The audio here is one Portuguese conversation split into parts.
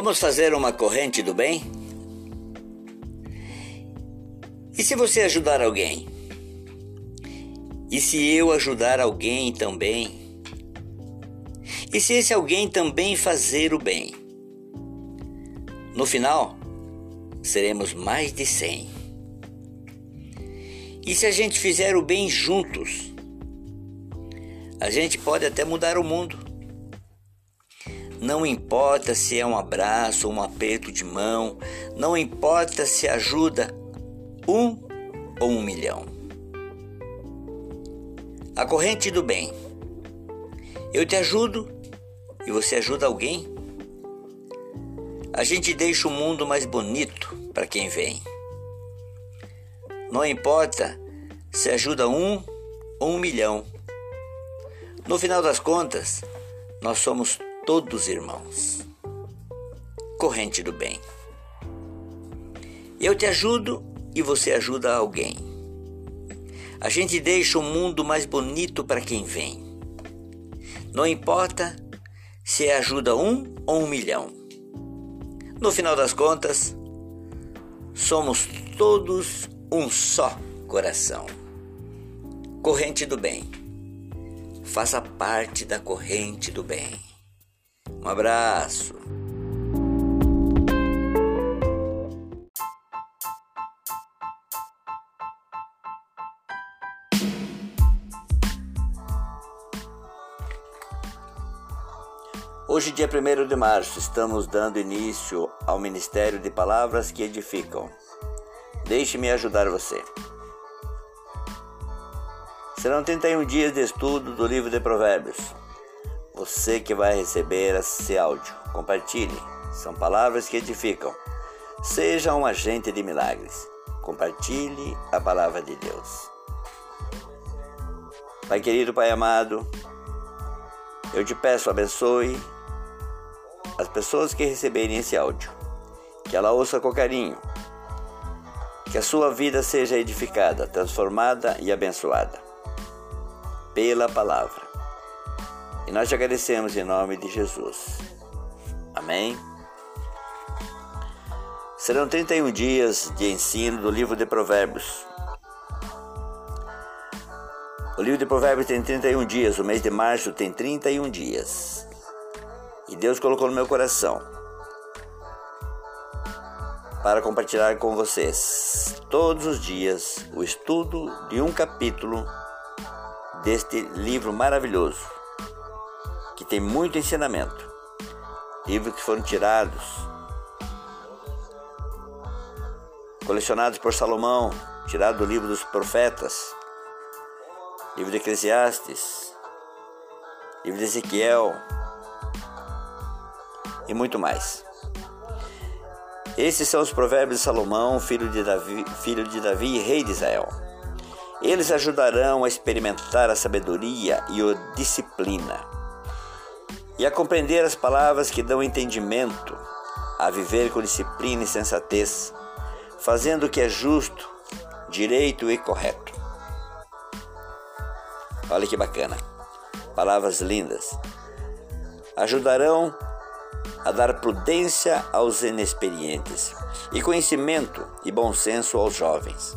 Vamos fazer uma corrente do bem? E se você ajudar alguém? E se eu ajudar alguém também? E se esse alguém também fazer o bem? No final, seremos mais de cem. E se a gente fizer o bem juntos, a gente pode até mudar o mundo. Não importa se é um abraço ou um aperto de mão, não importa se ajuda um ou um milhão. A corrente do bem. Eu te ajudo e você ajuda alguém. A gente deixa o mundo mais bonito para quem vem. Não importa se ajuda um ou um milhão. No final das contas, nós somos todos irmãos. Corrente do bem. Eu te ajudo e você ajuda alguém. A gente deixa o mundo mais bonito para quem vem. Não importa se ajuda um ou um milhão. No final das contas, somos todos um só coração. Corrente do bem. Faça parte da corrente do bem. Um abraço. Hoje, dia 1 de março, estamos dando início ao Ministério de Palavras que Edificam. Deixe-me ajudar você. Serão 31 dias de estudo do livro de Provérbios. Você que vai receber esse áudio, compartilhe. São palavras que edificam. Seja um agente de milagres. Compartilhe a palavra de Deus. Pai querido, Pai amado, eu te peço, abençoe as pessoas que receberem esse áudio, que ela ouça com carinho, que a sua vida seja edificada, transformada e abençoada pela palavra. E nós te agradecemos em nome de Jesus. Amém. Serão 31 dias de ensino do livro de Provérbios. O livro de Provérbios tem 31 dias, o mês de março tem 31 dias. E Deus colocou no meu coração para compartilhar com vocês todos os dias o estudo de um capítulo deste livro maravilhoso, que tem muito ensinamento. Livros que foram tirados, colecionados por Salomão, tirado do livro dos profetas, livro de Eclesiastes, livro de Ezequiel, e muito mais. Esses são os provérbios de Salomão, filho de Davi, filho de Davi e rei de Israel. Eles ajudarão a experimentar a sabedoria e a disciplina, e a compreender as palavras que dão entendimento, a viver com disciplina e sensatez, fazendo o que é justo, direito e correto. Olha que bacana. Palavras lindas. Ajudarão a dar prudência aos inexperientes e conhecimento e bom senso aos jovens.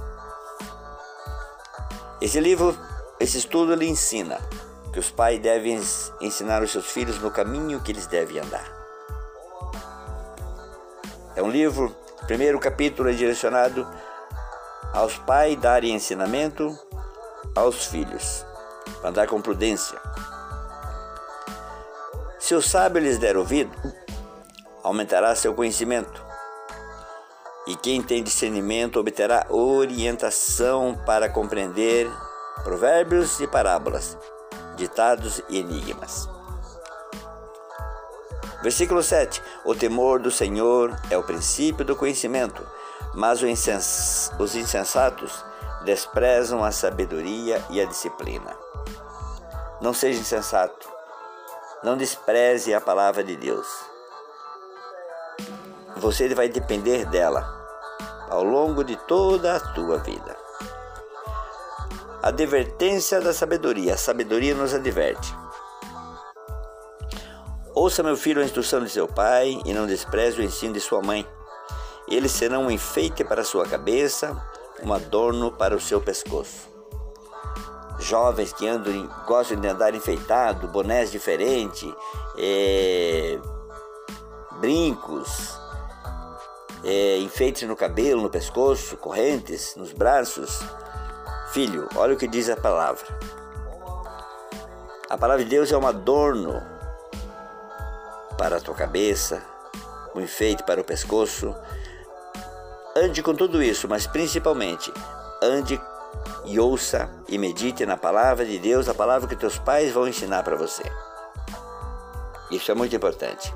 Esse livro, esse estudo lhe ensina que os pais devem ensinar os seus filhos no caminho que eles devem andar. É um livro, o primeiro capítulo é direcionado aos pais darem ensinamento aos filhos, para andar com prudência. Se o sábio lhes der ouvido, aumentará seu conhecimento. E quem tem discernimento obterá orientação para compreender provérbios e parábolas, ditados e enigmas. Versículo 7: O temor do Senhor é o princípio do conhecimento, mas os insensatos desprezam a sabedoria e a disciplina. Não seja insensato, não despreze a palavra de Deus você vai depender dela ao longo de toda a tua vida. Advertência da sabedoria. A sabedoria nos adverte. Ouça, meu filho, a instrução de seu pai e não despreze o ensino de sua mãe. Eles serão um enfeite para sua cabeça, um adorno para o seu pescoço. Jovens que andam, gostam de andar enfeitado, bonés diferentes, é, brincos, é, enfeites no cabelo, no pescoço, correntes, nos braços. Filho, olha o que diz a palavra. A palavra de Deus é um adorno para a tua cabeça, um enfeite para o pescoço. Ande com tudo isso, mas principalmente ande e ouça e medite na palavra de Deus, a palavra que teus pais vão ensinar para você. Isso é muito importante.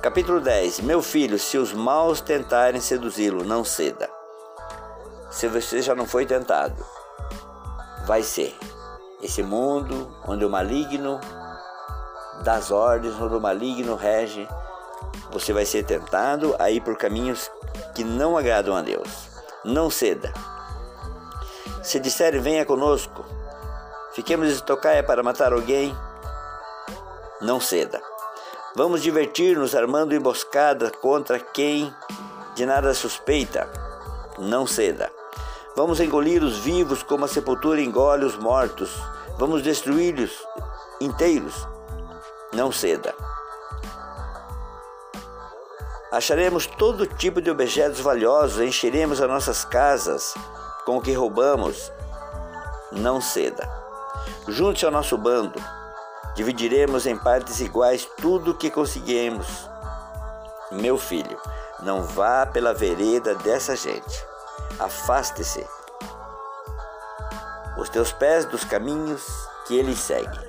Capítulo 10: Meu filho, se os maus tentarem seduzi-lo, não ceda. Se você já não foi tentado, vai ser. Esse mundo onde o maligno das ordens, onde o maligno rege, você vai ser tentado a ir por caminhos que não agradam a Deus. Não ceda. Se disser venha conosco, fiquemos de tocaia para matar alguém, não ceda. Vamos divertir-nos armando emboscada contra quem de nada suspeita. Não ceda. Vamos engolir os vivos como a sepultura engole os mortos. Vamos destruí-los inteiros. Não ceda. Acharemos todo tipo de objetos valiosos, encheremos as nossas casas com o que roubamos. Não ceda. Junte-se ao nosso bando Dividiremos em partes iguais tudo o que conseguimos. Meu filho, não vá pela vereda dessa gente. Afaste-se os teus pés dos caminhos que eles seguem.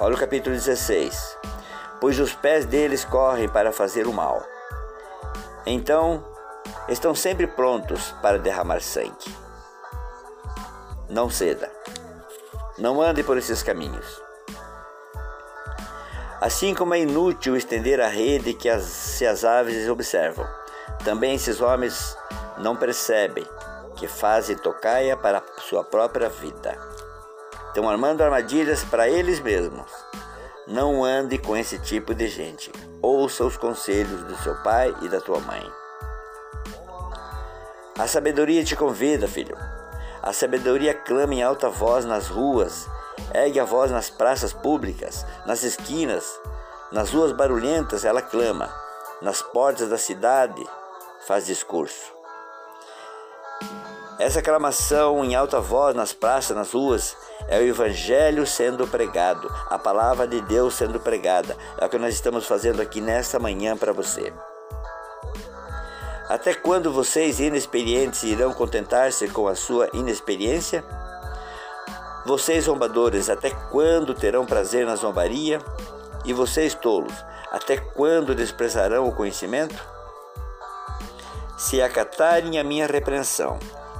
Olha o capítulo 16. Pois os pés deles correm para fazer o mal. Então, estão sempre prontos para derramar sangue. Não ceda. Não ande por esses caminhos. Assim como é inútil estender a rede que as, se as aves observam, também esses homens não percebem que fazem tocaia para sua própria vida. Estão armando armadilhas para eles mesmos. Não ande com esse tipo de gente. Ouça os conselhos do seu pai e da tua mãe. A sabedoria te convida, filho. A sabedoria clama em alta voz nas ruas, ergue a voz nas praças públicas, nas esquinas, nas ruas barulhentas ela clama, nas portas da cidade faz discurso. Essa aclamação em alta voz nas praças, nas ruas, é o Evangelho sendo pregado, a palavra de Deus sendo pregada. É o que nós estamos fazendo aqui nesta manhã para você. Até quando vocês inexperientes irão contentar-se com a sua inexperiência? Vocês zombadores, até quando terão prazer na zombaria? E vocês tolos, até quando desprezarão o conhecimento? Se acatarem a minha repreensão,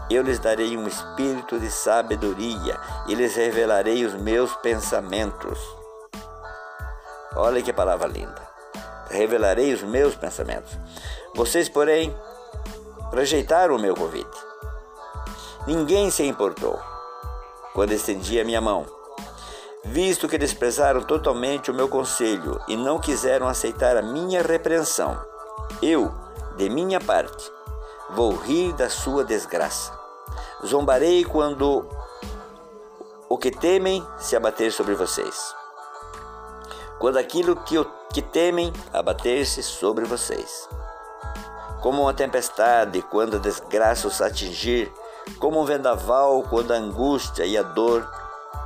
eu lhes darei um espírito de sabedoria e lhes revelarei os meus pensamentos. Olha que palavra linda. Revelarei os meus pensamentos. Vocês, porém, rejeitaram o meu convite. Ninguém se importou quando estendi a minha mão, visto que desprezaram totalmente o meu conselho e não quiseram aceitar a minha repreensão. Eu, de minha parte, vou rir da sua desgraça. Zombarei quando o que temem se abater sobre vocês. Quando aquilo que, que temem abater-se sobre vocês como uma tempestade quando a desgraça os atingir, como um vendaval quando a angústia e a dor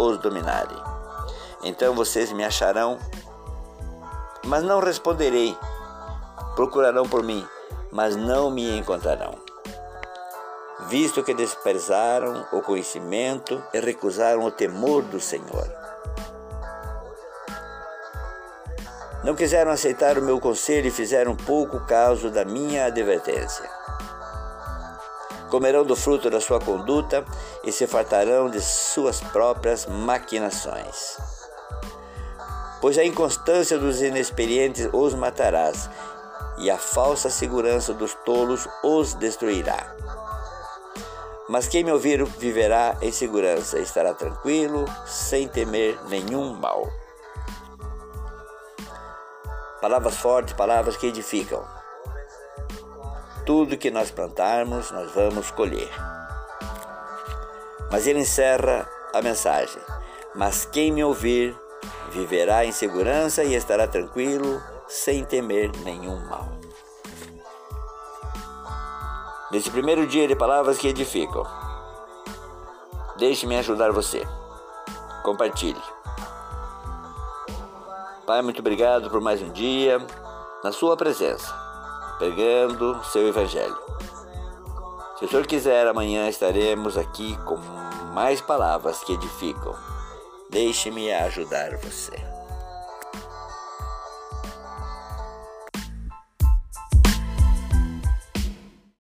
os dominarem. Então vocês me acharão, mas não responderei. Procurarão por mim, mas não me encontrarão. Visto que desprezaram o conhecimento e recusaram o temor do Senhor. Não quiseram aceitar o meu conselho e fizeram pouco caso da minha advertência. Comerão do fruto da sua conduta e se fartarão de suas próprias maquinações. Pois a inconstância dos inexperientes os matarás, e a falsa segurança dos tolos os destruirá. Mas quem me ouvir viverá em segurança, estará tranquilo, sem temer nenhum mal. Palavras fortes, palavras que edificam. Tudo que nós plantarmos, nós vamos colher. Mas ele encerra a mensagem: Mas quem me ouvir viverá em segurança e estará tranquilo, sem temer nenhum mal. Nesse primeiro dia de palavras que edificam, deixe-me ajudar você. Compartilhe. Pai, muito obrigado por mais um dia na Sua presença, pregando seu Evangelho. Se o Senhor quiser, amanhã estaremos aqui com mais palavras que edificam. Deixe-me ajudar você.